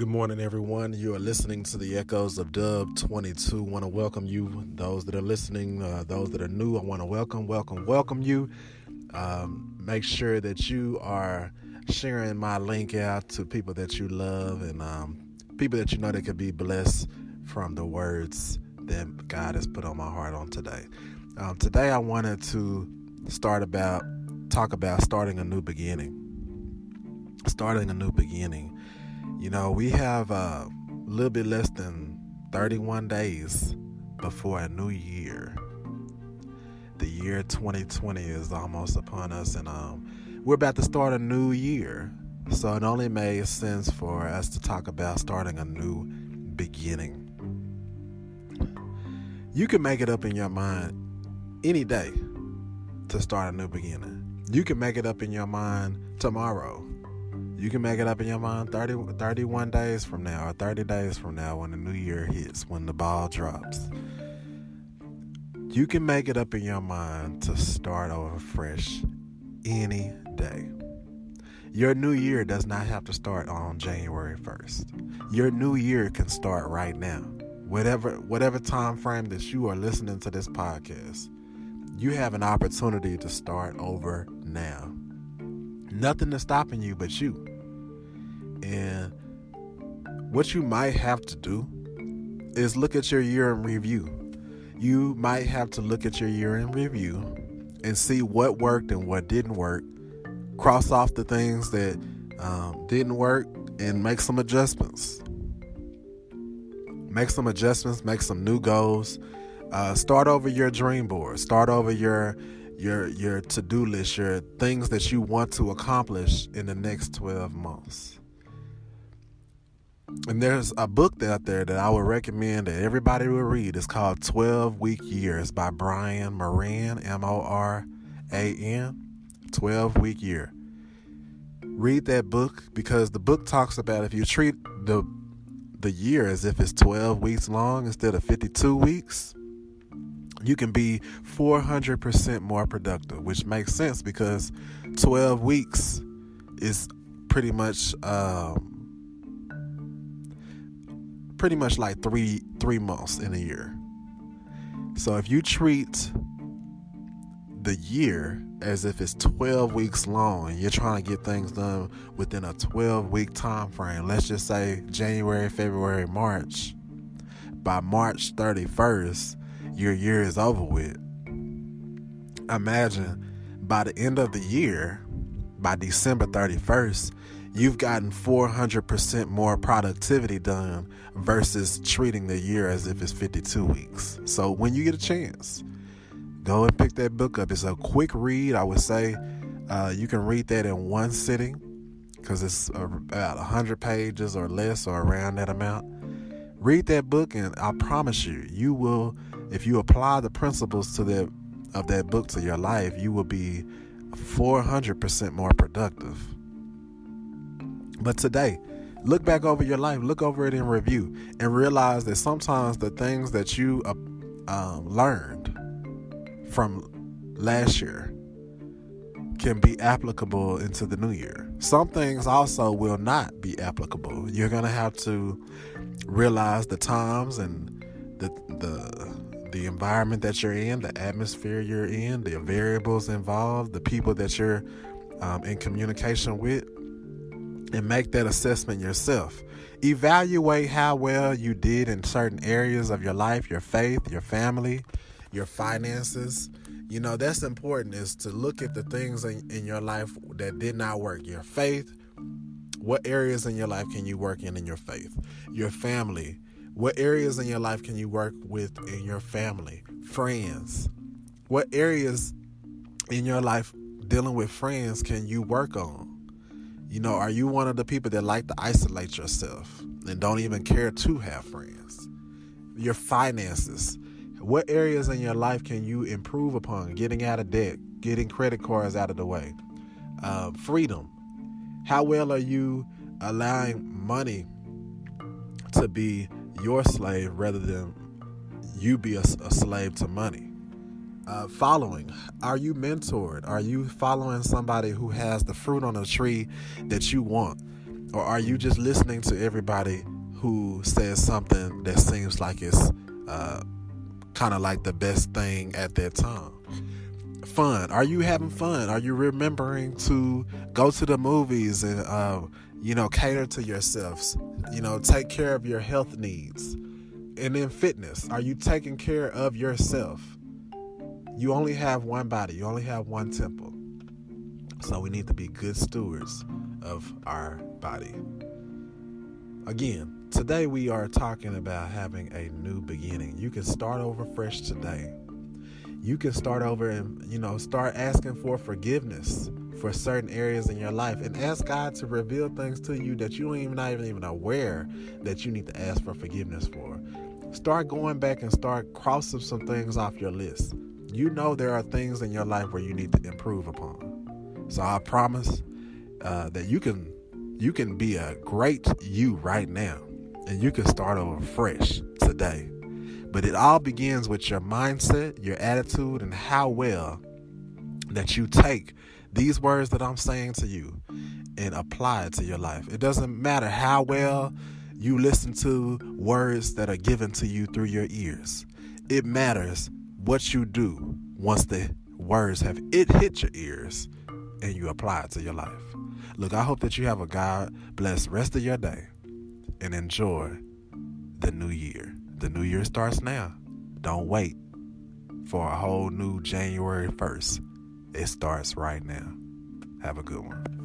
Good morning, everyone. You are listening to the Echoes of Dub 22. Want to welcome you, those that are listening, uh, those that are new. I want to welcome, welcome, welcome you. Um, make sure that you are sharing my link out to people that you love and um, people that you know that could be blessed from the words that God has put on my heart on today. Um, today, I wanted to start about talk about starting a new beginning. Starting a new beginning. You know, we have a little bit less than 31 days before a new year. The year 2020 is almost upon us, and um, we're about to start a new year. So it only made sense for us to talk about starting a new beginning. You can make it up in your mind any day to start a new beginning. You can make it up in your mind tomorrow you can make it up in your mind 30, 31 days from now or 30 days from now when the new year hits, when the ball drops. You can make it up in your mind to start over fresh any day. Your new year does not have to start on January 1st. Your new year can start right now. Whatever whatever time frame that you are listening to this podcast, you have an opportunity to start over now. Nothing is stopping you but you. And what you might have to do is look at your year in review. You might have to look at your year in review and see what worked and what didn't work. Cross off the things that um, didn't work and make some adjustments. Make some adjustments, make some new goals. Uh, start over your dream board. Start over your your your to-do list, your things that you want to accomplish in the next 12 months. And there's a book out there that I would recommend that everybody would read. It's called 12 Week Years by Brian Moran, M O R A N. 12 Week Year. Read that book because the book talks about if you treat the the year as if it's 12 weeks long instead of 52 weeks, you can be 400% more productive, which makes sense because 12 weeks is pretty much um, pretty much like three three months in a year. So if you treat the year as if it's 12 weeks long and you're trying to get things done within a 12 week time frame let's just say january february march by march 31st your year is over with imagine by the end of the year by december 31st you've gotten 400% more productivity done versus treating the year as if it's 52 weeks. So when you get a chance, go and pick that book up. It's a quick read, I would say. Uh, you can read that in one sitting because it's about 100 pages or less or around that amount. Read that book, and I promise you, you will, if you apply the principles to that of that book to your life, you will be 400% more productive. But today, look back over your life, look over it in review, and realize that sometimes the things that you uh, um, learned from last year can be applicable into the new year. Some things also will not be applicable. You're going to have to realize the times and the the the environment that you're in, the atmosphere you're in, the variables involved, the people that you're um, in communication with and make that assessment yourself. Evaluate how well you did in certain areas of your life, your faith, your family, your finances. You know, that's important is to look at the things in, in your life that did not work. Your faith, what areas in your life can you work in in your faith? Your family, what areas in your life can you work with in your family? Friends, what areas in your life dealing with friends can you work on? You know, are you one of the people that like to isolate yourself and don't even care to have friends? Your finances. What areas in your life can you improve upon? Getting out of debt, getting credit cards out of the way, uh, freedom. How well are you allowing money to be your slave rather than you be a, a slave to money? Uh, following? Are you mentored? Are you following somebody who has the fruit on the tree that you want? Or are you just listening to everybody who says something that seems like it's uh, kind of like the best thing at that time? Fun. Are you having fun? Are you remembering to go to the movies and, uh, you know, cater to yourselves? You know, take care of your health needs. And then fitness. Are you taking care of yourself? You only have one body, you only have one temple. So we need to be good stewards of our body. Again, today we are talking about having a new beginning. You can start over fresh today. You can start over and, you know, start asking for forgiveness for certain areas in your life and ask God to reveal things to you that you even not even aware that you need to ask for forgiveness for. Start going back and start crossing some things off your list. You know there are things in your life where you need to improve upon. So I promise uh, that you can you can be a great you right now and you can start over fresh today. But it all begins with your mindset, your attitude, and how well that you take these words that I'm saying to you and apply it to your life. It doesn't matter how well you listen to words that are given to you through your ears. It matters what you do once the words have it hit your ears and you apply it to your life. Look, I hope that you have a God blessed rest of your day and enjoy the new year. The new year starts now. Don't wait for a whole new January 1st. It starts right now. Have a good one.